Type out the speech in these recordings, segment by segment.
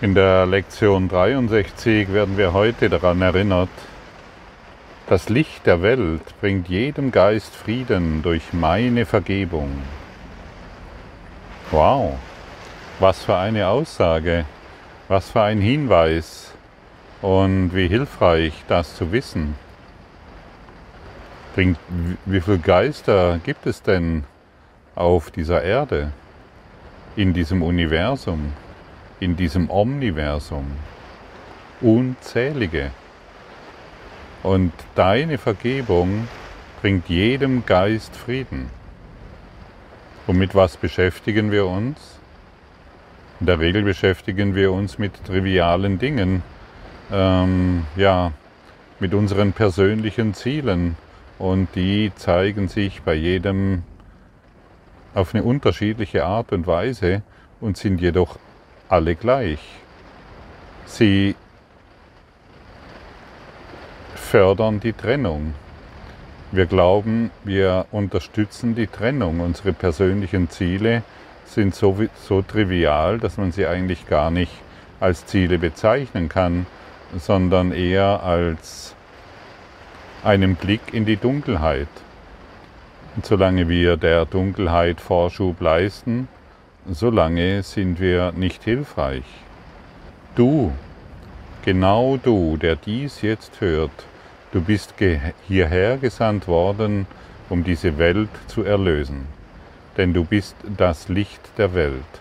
In der Lektion 63 werden wir heute daran erinnert, das Licht der Welt bringt jedem Geist Frieden durch meine Vergebung. Wow, was für eine Aussage, was für ein Hinweis und wie hilfreich das zu wissen. Bringt, wie viele Geister gibt es denn auf dieser Erde, in diesem Universum? In diesem Omniversum. Unzählige. Und deine Vergebung bringt jedem Geist Frieden. Und mit was beschäftigen wir uns? In der Regel beschäftigen wir uns mit trivialen Dingen, ähm, ja, mit unseren persönlichen Zielen. Und die zeigen sich bei jedem auf eine unterschiedliche Art und Weise und sind jedoch alle gleich. Sie fördern die Trennung. Wir glauben, wir unterstützen die Trennung. Unsere persönlichen Ziele sind so, so trivial, dass man sie eigentlich gar nicht als Ziele bezeichnen kann, sondern eher als einen Blick in die Dunkelheit. Und solange wir der Dunkelheit Vorschub leisten, solange sind wir nicht hilfreich. Du, genau du, der dies jetzt hört, du bist hierher gesandt worden, um diese Welt zu erlösen. Denn du bist das Licht der Welt.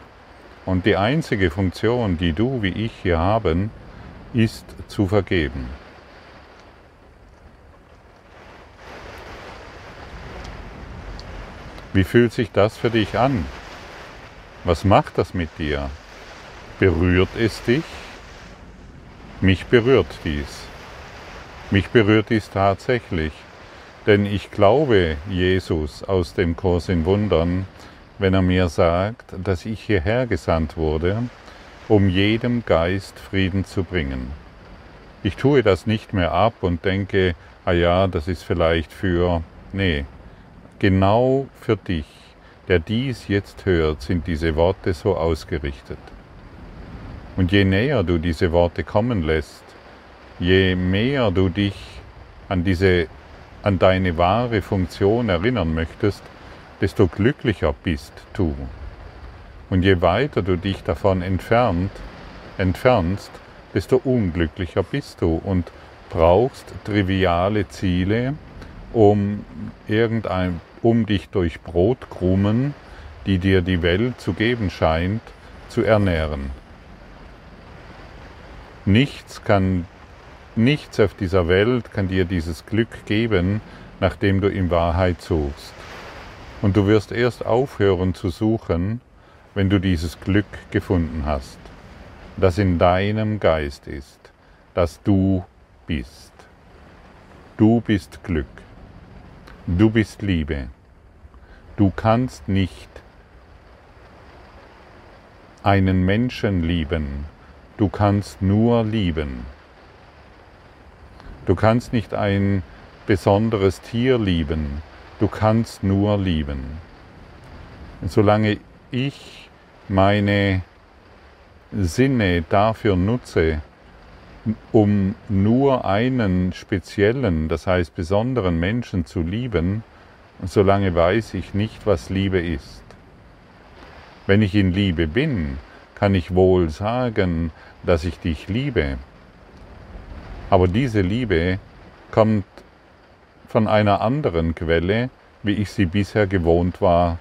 Und die einzige Funktion, die du wie ich hier haben, ist zu vergeben. Wie fühlt sich das für dich an? Was macht das mit dir? Berührt es dich? Mich berührt dies. Mich berührt dies tatsächlich, denn ich glaube Jesus aus dem Kurs in Wundern, wenn er mir sagt, dass ich hierher gesandt wurde, um jedem Geist Frieden zu bringen. Ich tue das nicht mehr ab und denke, ah ja, das ist vielleicht für, nee, genau für dich der dies jetzt hört, sind diese Worte so ausgerichtet. Und je näher du diese Worte kommen lässt, je mehr du dich an, diese, an deine wahre Funktion erinnern möchtest, desto glücklicher bist du. Und je weiter du dich davon entfernt, entfernst, desto unglücklicher bist du und brauchst triviale Ziele, um irgendein um dich durch Brotkrumen, die dir die Welt zu geben scheint, zu ernähren. Nichts kann, nichts auf dieser Welt kann dir dieses Glück geben, nachdem du in Wahrheit suchst. Und du wirst erst aufhören zu suchen, wenn du dieses Glück gefunden hast, das in deinem Geist ist, das du bist. Du bist Glück. Du bist Liebe. Du kannst nicht einen Menschen lieben. Du kannst nur lieben. Du kannst nicht ein besonderes Tier lieben. Du kannst nur lieben. Und solange ich meine Sinne dafür nutze, um nur einen speziellen, das heißt besonderen Menschen zu lieben, solange weiß ich nicht, was Liebe ist. Wenn ich in Liebe bin, kann ich wohl sagen, dass ich dich liebe. Aber diese Liebe kommt von einer anderen Quelle, wie ich sie bisher gewohnt war,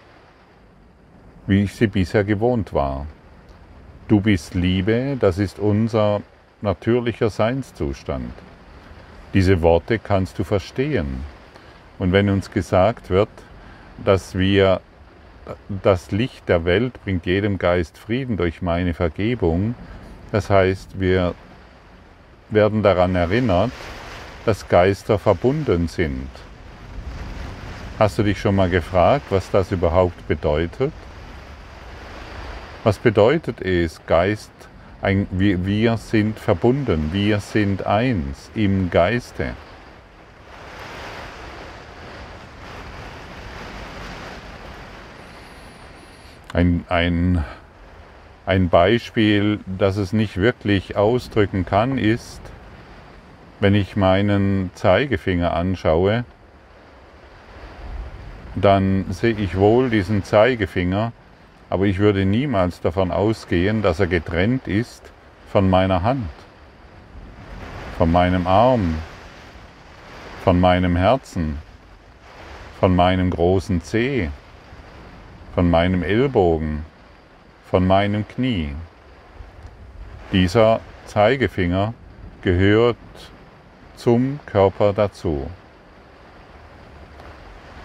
wie ich sie bisher gewohnt war. Du bist Liebe, das ist unser natürlicher Seinszustand. Diese Worte kannst du verstehen. Und wenn uns gesagt wird, dass wir das Licht der Welt bringt jedem Geist Frieden durch meine Vergebung, das heißt, wir werden daran erinnert, dass Geister verbunden sind. Hast du dich schon mal gefragt, was das überhaupt bedeutet? Was bedeutet es, Geist, ein, wir, wir sind verbunden, wir sind eins im Geiste? ein, ein Ein Beispiel, das es nicht wirklich ausdrücken kann, ist, wenn ich meinen Zeigefinger anschaue, dann sehe ich wohl diesen Zeigefinger, aber ich würde niemals davon ausgehen, dass er getrennt ist von meiner Hand, von meinem Arm, von meinem Herzen, von meinem großen Zeh, von meinem Ellbogen, von meinem Knie. Dieser Zeigefinger gehört zum Körper dazu.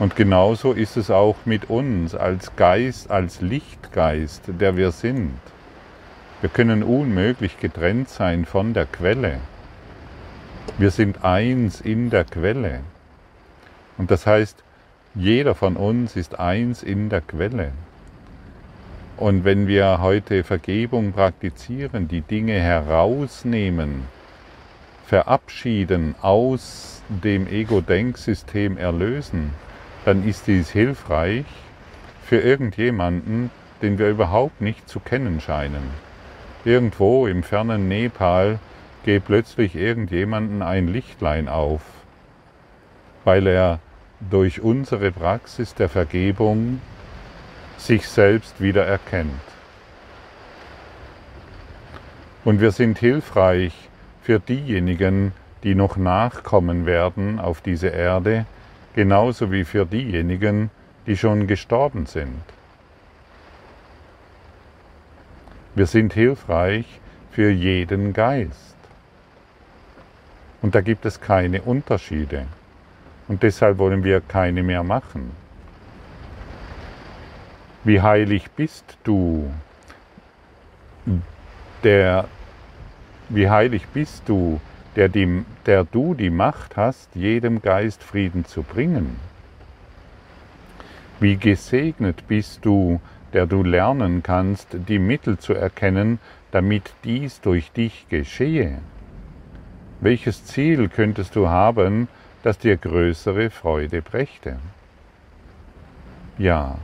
Und genauso ist es auch mit uns als Geist, als Lichtgeist, der wir sind. Wir können unmöglich getrennt sein von der Quelle. Wir sind eins in der Quelle. Und das heißt, jeder von uns ist eins in der Quelle. Und wenn wir heute Vergebung praktizieren, die Dinge herausnehmen, verabschieden, aus dem Ego-Denksystem erlösen, dann ist dies hilfreich für irgendjemanden, den wir überhaupt nicht zu kennen scheinen. Irgendwo im fernen Nepal geht plötzlich irgendjemanden ein Lichtlein auf, weil er durch unsere Praxis der Vergebung sich selbst wieder erkennt. Und wir sind hilfreich für diejenigen, die noch nachkommen werden auf diese Erde, genauso wie für diejenigen, die schon gestorben sind. Wir sind hilfreich für jeden Geist. Und da gibt es keine Unterschiede. Und deshalb wollen wir keine mehr machen. Wie heilig bist du, der, wie heilig bist du, der, die, der du die Macht hast, jedem Geist Frieden zu bringen. Wie gesegnet bist du, der du lernen kannst, die Mittel zu erkennen, damit dies durch dich geschehe. Welches Ziel könntest du haben, das dir größere Freude brächte? Ja,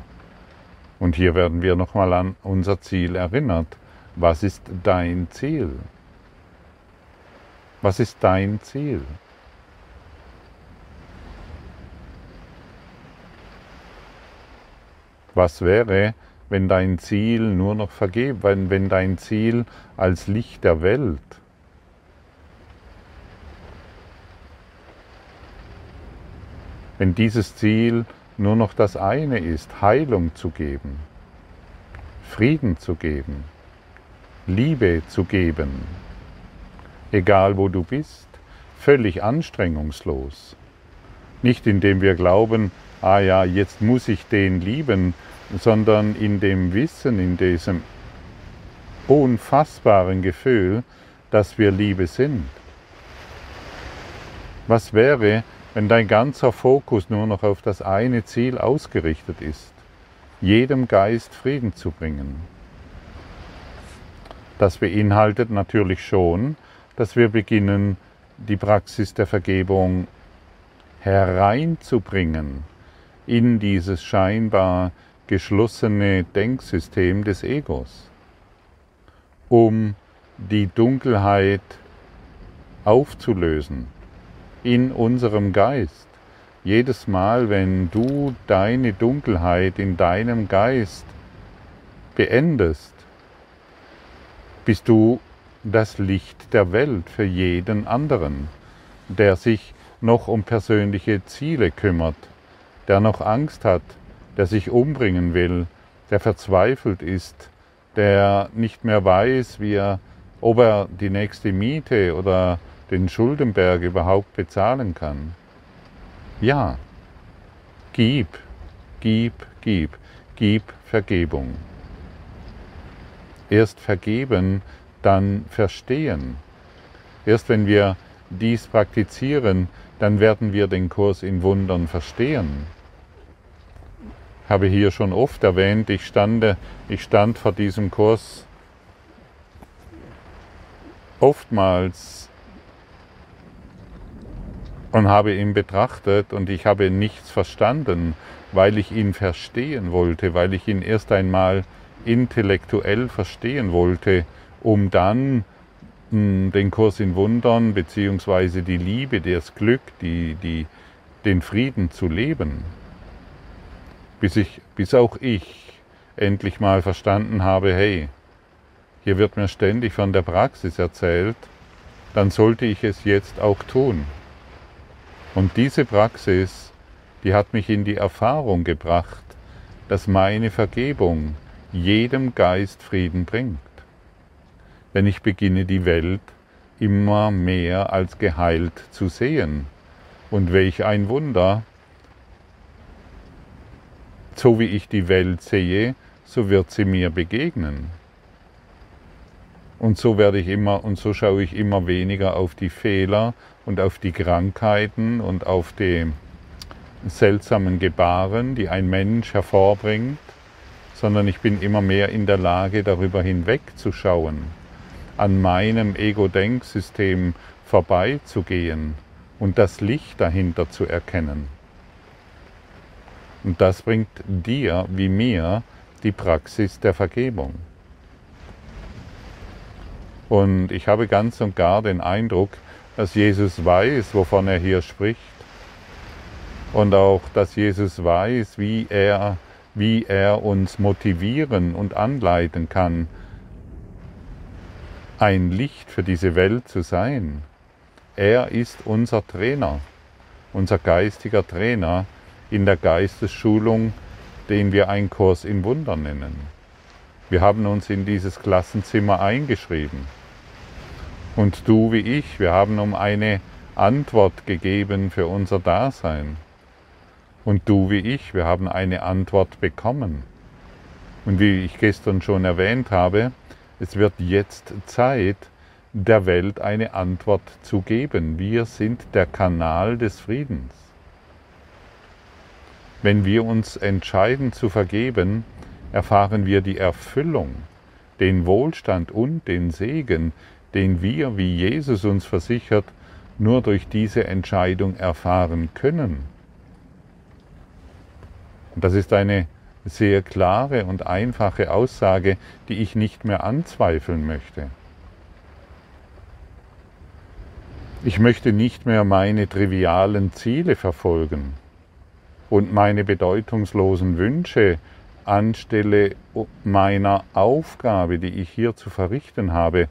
und hier werden wir nochmal an unser Ziel erinnert. Was ist dein Ziel? Was ist dein Ziel? Was wäre, wenn dein Ziel nur noch vergeben, wenn, wenn dein Ziel als Licht der Welt wenn dieses Ziel nur noch das eine ist, Heilung zu geben, Frieden zu geben, Liebe zu geben, egal wo du bist, völlig anstrengungslos. Nicht indem wir glauben, ah ja, jetzt muss ich den lieben, sondern in dem Wissen, in diesem unfassbaren Gefühl, dass wir Liebe sind. Was wäre, wenn dein ganzer Fokus nur noch auf das eine Ziel ausgerichtet ist, jedem Geist Frieden zu bringen? Das beinhaltet natürlich schon, dass wir beginnen, die Praxis der Vergebung hereinzubringen in dieses scheinbar geschlossene Denksystem des Egos, um die Dunkelheit aufzulösen in unserem Geist. Jedes Mal, wenn du deine Dunkelheit in deinem Geist beendest, bist du das Licht der Welt für jeden anderen, der sich noch um persönliche Ziele kümmert, der noch Angst hat, der sich umbringen will, der verzweifelt ist, der nicht mehr weiß, wie er, ob er die nächste Miete oder den Schuldenberg überhaupt bezahlen kann. Ja, gib, gib, gib, gib Vergebung. Erst vergeben, dann verstehen. Erst wenn wir dies praktizieren, dann werden wir den Kurs in Wundern verstehen. Ich habe hier schon oft erwähnt, ich, stande, ich stand vor diesem Kurs oftmals und habe ihn betrachtet und ich habe nichts verstanden, weil ich ihn verstehen wollte, weil ich ihn erst einmal intellektuell verstehen wollte, um dann mh, den Kurs in Wundern beziehungsweise die Liebe, das Glück, die, die, den Frieden zu leben. Bis, ich, bis auch ich endlich mal verstanden habe, hey, hier wird mir ständig von der Praxis erzählt, dann sollte ich es jetzt auch tun. Und diese Praxis, die hat mich in die Erfahrung gebracht, dass meine Vergebung jedem Geist Frieden bringt. Wenn ich beginne die Welt immer mehr als geheilt zu sehen. Und welch ein Wunder, so wie ich die Welt sehe, so wird sie mir begegnen. Und so werde ich immer und so schaue ich immer weniger auf die Fehler und auf die Krankheiten und auf die seltsamen Gebaren, die ein Mensch hervorbringt, sondern ich bin immer mehr in der Lage, darüber hinwegzuschauen, an meinem Ego-Denksystem vorbeizugehen und das Licht dahinter zu erkennen. Und das bringt dir wie mir die Praxis der Vergebung. Und ich habe ganz und gar den Eindruck, dass Jesus weiß, wovon er hier spricht. Und auch, dass Jesus weiß, wie er, wie er uns motivieren und anleiten kann, ein Licht für diese Welt zu sein. Er ist unser Trainer, unser geistiger Trainer in der Geistesschulung, den wir einen Kurs im Wunder nennen. Wir haben uns in dieses Klassenzimmer eingeschrieben. Und du wie ich, wir haben um eine Antwort gegeben für unser Dasein. Und du wie ich, wir haben eine Antwort bekommen. Und wie ich gestern schon erwähnt habe, es wird jetzt Zeit, der Welt eine Antwort zu geben. Wir sind der Kanal des Friedens. Wenn wir uns entscheiden zu vergeben, erfahren wir die Erfüllung, den Wohlstand und den Segen, den wir, wie Jesus uns versichert, nur durch diese Entscheidung erfahren können. Und das ist eine sehr klare und einfache Aussage, die ich nicht mehr anzweifeln möchte. Ich möchte nicht mehr meine trivialen Ziele verfolgen und meine bedeutungslosen Wünsche anstelle meiner Aufgabe, die ich hier zu verrichten habe,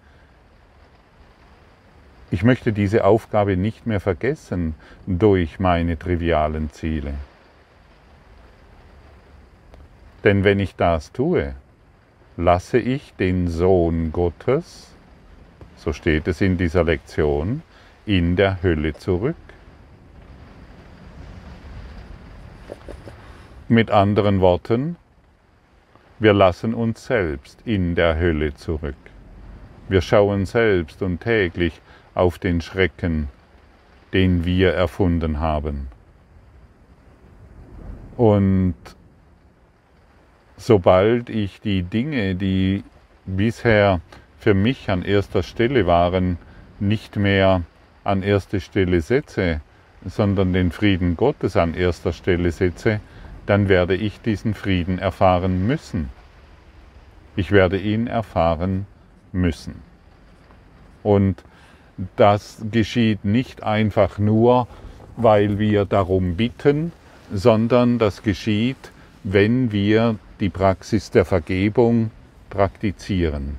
ich möchte diese Aufgabe nicht mehr vergessen durch meine trivialen Ziele. Denn wenn ich das tue, lasse ich den Sohn Gottes, so steht es in dieser Lektion, in der Hölle zurück. Mit anderen Worten, wir lassen uns selbst in der Hölle zurück. Wir schauen selbst und täglich auf den Schrecken, den wir erfunden haben. Und sobald ich die Dinge, die bisher für mich an erster Stelle waren, nicht mehr an erste Stelle setze, sondern den Frieden Gottes an erster Stelle setze, dann werde ich diesen Frieden erfahren müssen. Ich werde ihn erfahren müssen. Und das geschieht nicht einfach nur, weil wir darum bitten, sondern das geschieht, wenn wir die Praxis der Vergebung praktizieren.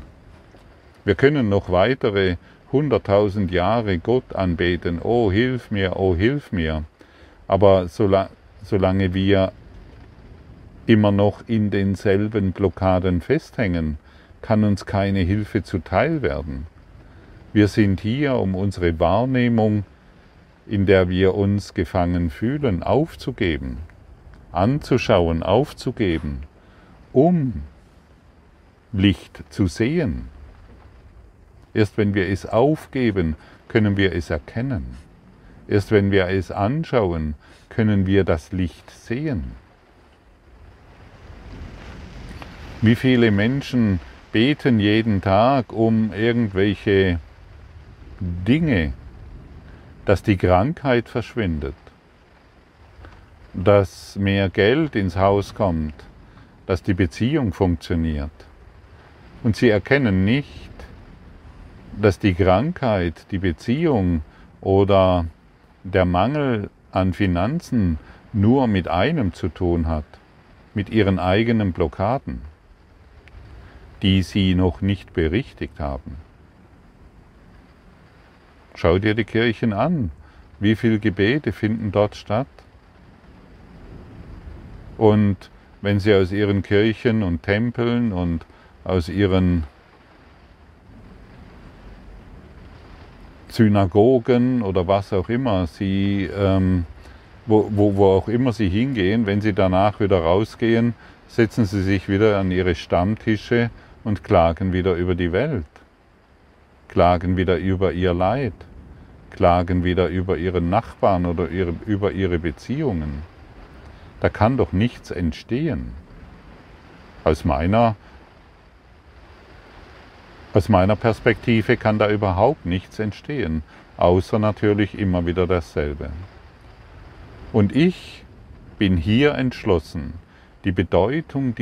Wir können noch weitere hunderttausend Jahre Gott anbeten, oh hilf mir, oh hilf mir, aber solange wir immer noch in denselben Blockaden festhängen, kann uns keine Hilfe zuteil werden. Wir sind hier, um unsere Wahrnehmung, in der wir uns gefangen fühlen, aufzugeben, anzuschauen, aufzugeben, um Licht zu sehen. Erst wenn wir es aufgeben, können wir es erkennen. Erst wenn wir es anschauen, können wir das Licht sehen. Wie viele Menschen beten jeden Tag um irgendwelche Dinge, dass die Krankheit verschwindet, dass mehr Geld ins Haus kommt, dass die Beziehung funktioniert. Und sie erkennen nicht, dass die Krankheit, die Beziehung oder der Mangel an Finanzen nur mit einem zu tun hat, mit ihren eigenen Blockaden, die sie noch nicht berichtigt haben. Schau dir die Kirchen an. Wie viele Gebete finden dort statt? Und wenn sie aus ihren Kirchen und Tempeln und aus ihren Synagogen oder was auch immer sie, ähm, wo, wo, wo auch immer sie hingehen, wenn sie danach wieder rausgehen, setzen sie sich wieder an ihre Stammtische und klagen wieder über die Welt, klagen wieder über ihr Leid, klagen wieder über ihren Nachbarn oder ihre, über ihre Beziehungen. Da kann doch nichts entstehen. Aus meiner aus meiner Perspektive kann da überhaupt nichts entstehen, außer natürlich immer wieder dasselbe. Und ich bin hier entschlossen, die Bedeutung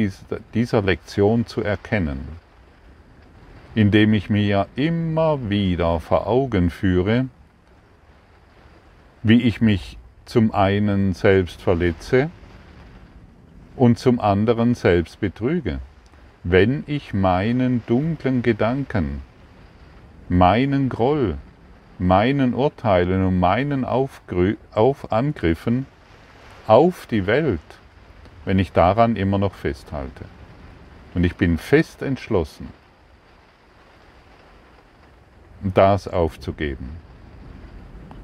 dieser Lektion zu erkennen, indem ich mir immer wieder vor Augen führe, wie ich mich zum einen selbst verletze und zum anderen selbst betrüge wenn ich meinen dunklen Gedanken, meinen Groll, meinen Urteilen und meinen Aufgrü auf Angriffen auf die Welt, wenn ich daran immer noch festhalte. Und ich bin fest entschlossen, das aufzugeben.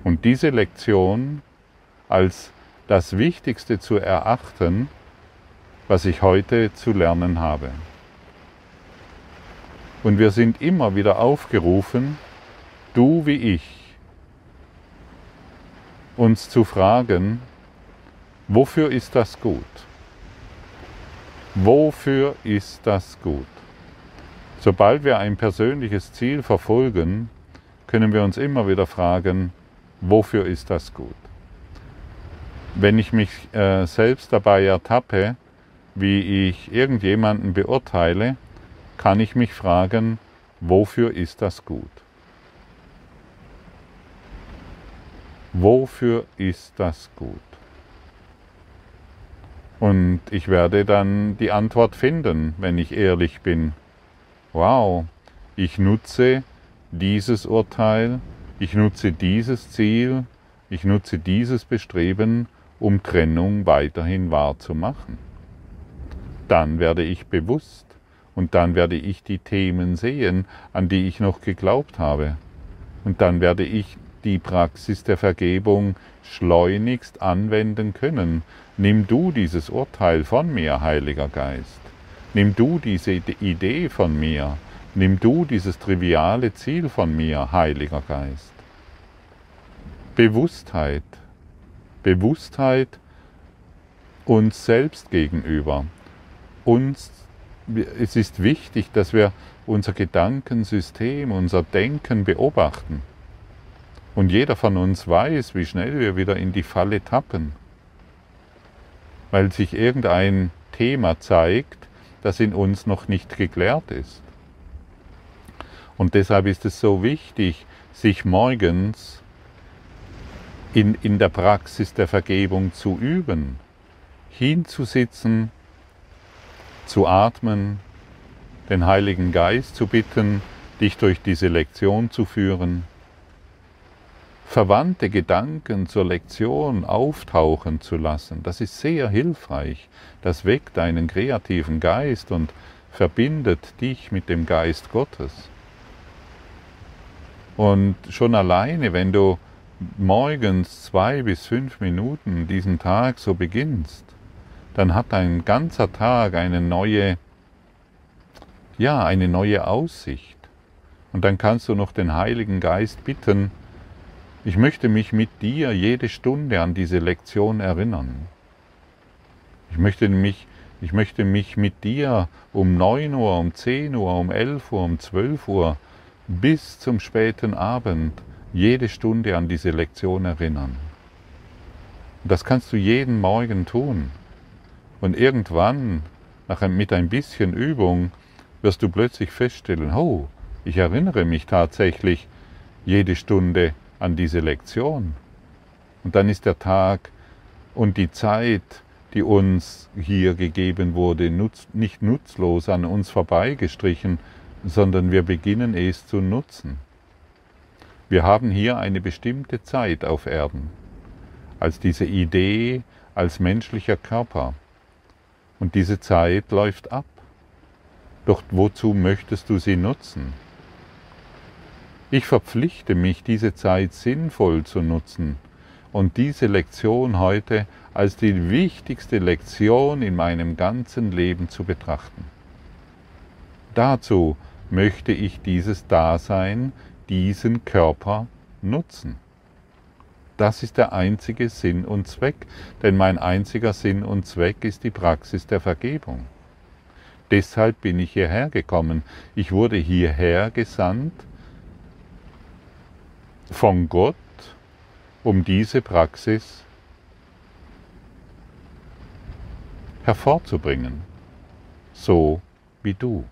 Und diese Lektion als das Wichtigste zu erachten, was ich heute zu lernen habe. Und wir sind immer wieder aufgerufen, du wie ich, uns zu fragen, wofür ist das gut? Wofür ist das gut? Sobald wir ein persönliches Ziel verfolgen, können wir uns immer wieder fragen, wofür ist das gut? Wenn ich mich äh, selbst dabei ertappe, wie ich irgendjemanden beurteile, kann ich mich fragen, wofür ist das gut? Wofür ist das gut? Und ich werde dann die Antwort finden, wenn ich ehrlich bin. Wow, ich nutze dieses Urteil, ich nutze dieses Ziel, ich nutze dieses Bestreben, um Trennung weiterhin wahrzumachen. Dann werde ich bewusst, und dann werde ich die Themen sehen, an die ich noch geglaubt habe. Und dann werde ich die Praxis der Vergebung schleunigst anwenden können. Nimm du dieses Urteil von mir, Heiliger Geist. Nimm du diese Idee von mir. Nimm du dieses triviale Ziel von mir, Heiliger Geist. Bewusstheit. Bewusstheit uns selbst gegenüber, uns es ist wichtig, dass wir unser Gedankensystem, unser Denken beobachten. Und jeder von uns weiß, wie schnell wir wieder in die Falle tappen, weil sich irgendein Thema zeigt, das in uns noch nicht geklärt ist. Und deshalb ist es so wichtig, sich morgens in, in der Praxis der Vergebung zu üben, hinzusitzen zu atmen, den Heiligen Geist zu bitten, dich durch diese Lektion zu führen, verwandte Gedanken zur Lektion auftauchen zu lassen. Das ist sehr hilfreich. Das weckt deinen kreativen Geist und verbindet dich mit dem Geist Gottes. Und schon alleine, wenn du morgens zwei bis fünf Minuten diesen Tag so beginnst, dann hat ein ganzer Tag eine neue, ja, eine neue Aussicht. Und dann kannst du noch den Heiligen Geist bitten, ich möchte mich mit dir jede Stunde an diese Lektion erinnern. Ich möchte mich, ich möchte mich mit dir um 9 Uhr, um 10 Uhr, um 11 Uhr, um 12 Uhr bis zum späten Abend jede Stunde an diese Lektion erinnern. Das kannst du jeden Morgen tun. Und irgendwann, nach, mit ein bisschen Übung, wirst du plötzlich feststellen, oh, ich erinnere mich tatsächlich jede Stunde an diese Lektion. Und dann ist der Tag und die Zeit, die uns hier gegeben wurde, nutz, nicht nutzlos an uns vorbeigestrichen, sondern wir beginnen es zu nutzen. Wir haben hier eine bestimmte Zeit auf Erden, als diese Idee, als menschlicher Körper. Und diese Zeit läuft ab. Doch wozu möchtest du sie nutzen? Ich verpflichte mich, diese Zeit sinnvoll zu nutzen und diese Lektion heute als die wichtigste Lektion in meinem ganzen Leben zu betrachten. Dazu möchte ich dieses Dasein, diesen Körper nutzen. Das ist der einzige Sinn und Zweck, denn mein einziger Sinn und Zweck ist die Praxis der Vergebung. Deshalb bin ich hierher gekommen. Ich wurde hierher gesandt von Gott, um diese Praxis hervorzubringen, so wie du.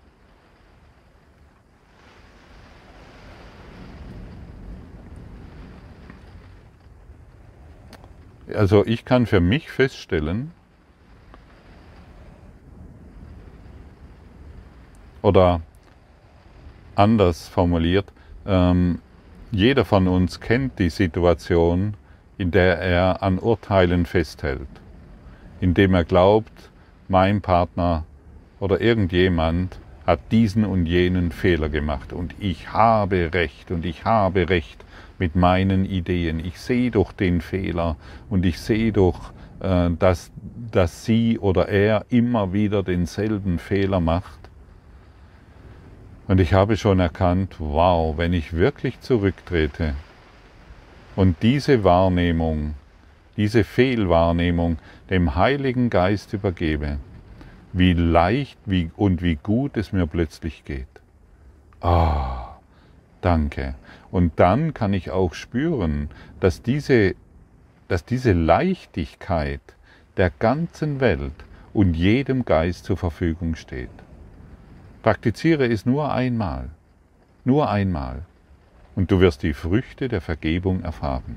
Also ich kann für mich feststellen, oder anders formuliert, ähm, jeder von uns kennt die Situation, in der er an Urteilen festhält, indem er glaubt, mein Partner oder irgendjemand hat diesen und jenen Fehler gemacht und ich habe Recht und ich habe Recht mit meinen Ideen. Ich sehe doch den Fehler und ich sehe doch, äh, dass, dass sie oder er immer wieder denselben Fehler macht. Und ich habe schon erkannt, wow, wenn ich wirklich zurücktrete und diese Wahrnehmung, diese Fehlwahrnehmung dem Heiligen Geist übergebe, wie leicht wie, und wie gut es mir plötzlich geht. Ah, danke. Und dann kann ich auch spüren, dass diese, dass diese Leichtigkeit der ganzen Welt und jedem Geist zur Verfügung steht. Praktiziere es nur einmal, nur einmal, und du wirst die Früchte der Vergebung erfahren.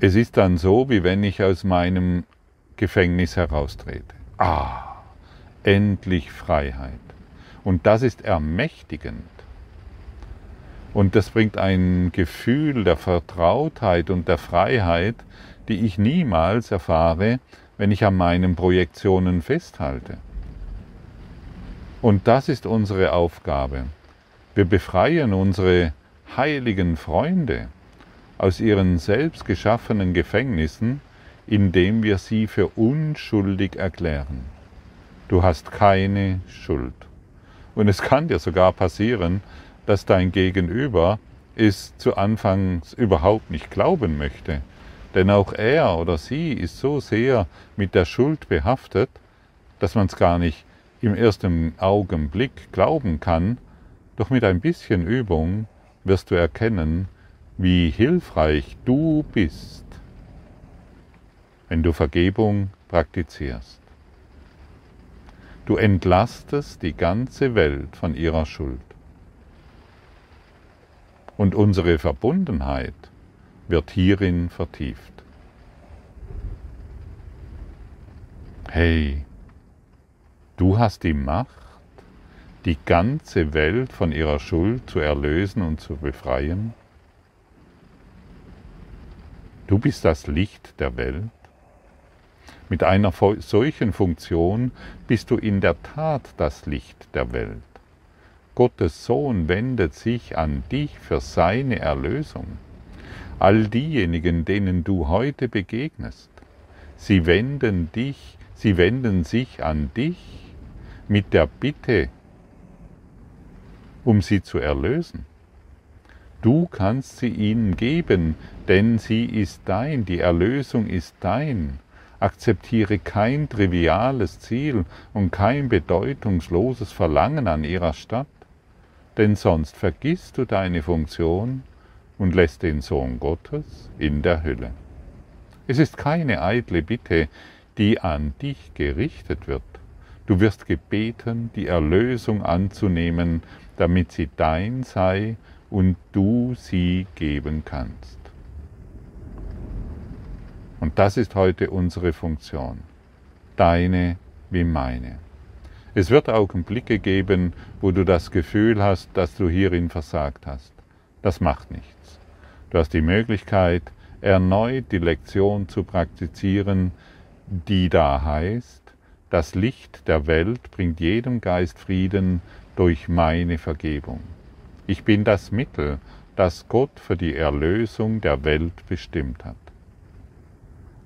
Es ist dann so, wie wenn ich aus meinem Gefängnis heraustrete. Ah, endlich Freiheit. Und das ist ermächtigend. Und das bringt ein Gefühl der Vertrautheit und der Freiheit, die ich niemals erfahre, wenn ich an meinen Projektionen festhalte. Und das ist unsere Aufgabe. Wir befreien unsere heiligen Freunde aus ihren selbst geschaffenen Gefängnissen, indem wir sie für unschuldig erklären. Du hast keine Schuld. Und es kann dir sogar passieren, dass dein Gegenüber es zu Anfangs überhaupt nicht glauben möchte. Denn auch er oder sie ist so sehr mit der Schuld behaftet, dass man es gar nicht im ersten Augenblick glauben kann, doch mit ein bisschen Übung wirst du erkennen, wie hilfreich du bist, wenn du Vergebung praktizierst. Du entlastest die ganze Welt von ihrer Schuld. Und unsere Verbundenheit wird hierin vertieft. Hey, du hast die Macht, die ganze Welt von ihrer Schuld zu erlösen und zu befreien? Du bist das Licht der Welt. Mit einer solchen Funktion bist du in der Tat das Licht der Welt. Gottes Sohn wendet sich an dich für seine Erlösung. All diejenigen, denen du heute begegnest, sie wenden dich, sie wenden sich an dich mit der Bitte, um sie zu erlösen. Du kannst sie ihnen geben, denn sie ist dein, die Erlösung ist dein. Akzeptiere kein triviales Ziel und kein bedeutungsloses Verlangen an ihrer Stadt denn sonst vergisst du deine Funktion und lässt den Sohn Gottes in der Hülle. Es ist keine eitle Bitte, die an dich gerichtet wird. Du wirst gebeten, die Erlösung anzunehmen, damit sie dein sei und du sie geben kannst. Und das ist heute unsere Funktion. Deine wie meine. Es wird Augenblicke geben, wo du das Gefühl hast, dass du hierin versagt hast. Das macht nichts. Du hast die Möglichkeit, erneut die Lektion zu praktizieren, die da heißt, das Licht der Welt bringt jedem Geist Frieden durch meine Vergebung. Ich bin das Mittel, das Gott für die Erlösung der Welt bestimmt hat.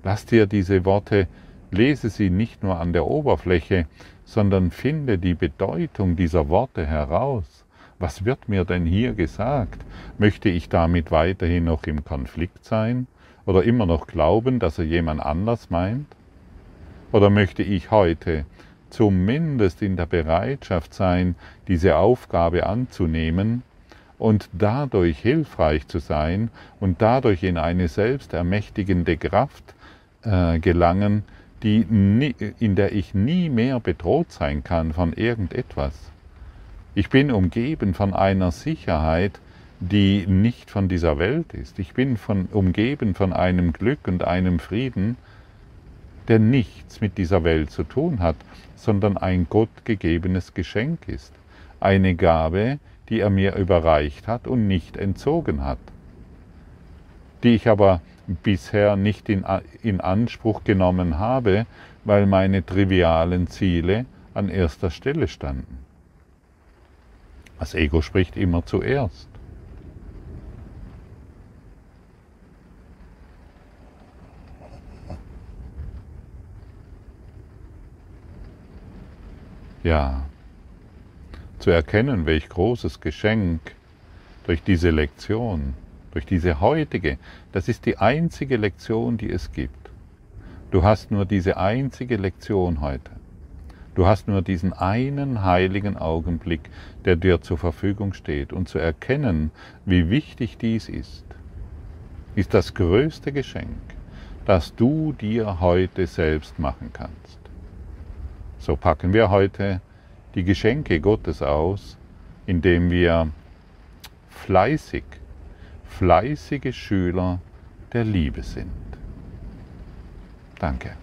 Lass dir diese Worte, lese sie nicht nur an der Oberfläche, sondern finde die Bedeutung dieser Worte heraus. Was wird mir denn hier gesagt? Möchte ich damit weiterhin noch im Konflikt sein oder immer noch glauben, dass er jemand anders meint? Oder möchte ich heute zumindest in der Bereitschaft sein, diese Aufgabe anzunehmen und dadurch hilfreich zu sein und dadurch in eine selbstermächtigende Kraft äh, gelangen, die in der ich nie mehr bedroht sein kann von irgendetwas. Ich bin umgeben von einer Sicherheit, die nicht von dieser Welt ist. Ich bin von, umgeben von einem Glück und einem Frieden, der nichts mit dieser Welt zu tun hat, sondern ein gottgegebenes Geschenk ist, eine Gabe, die er mir überreicht hat und nicht entzogen hat, die ich aber bisher nicht in, in Anspruch genommen habe, weil meine trivialen Ziele an erster Stelle standen. Das Ego spricht immer zuerst. Ja, zu erkennen, welch großes Geschenk durch diese Lektion durch diese heutige, das ist die einzige Lektion, die es gibt. Du hast nur diese einzige Lektion heute. Du hast nur diesen einen heiligen Augenblick, der dir zur Verfügung steht. Und zu erkennen, wie wichtig dies ist, ist das größte Geschenk, das du dir heute selbst machen kannst. So packen wir heute die Geschenke Gottes aus, indem wir fleißig fleißige Schüler der Liebe sind. Danke.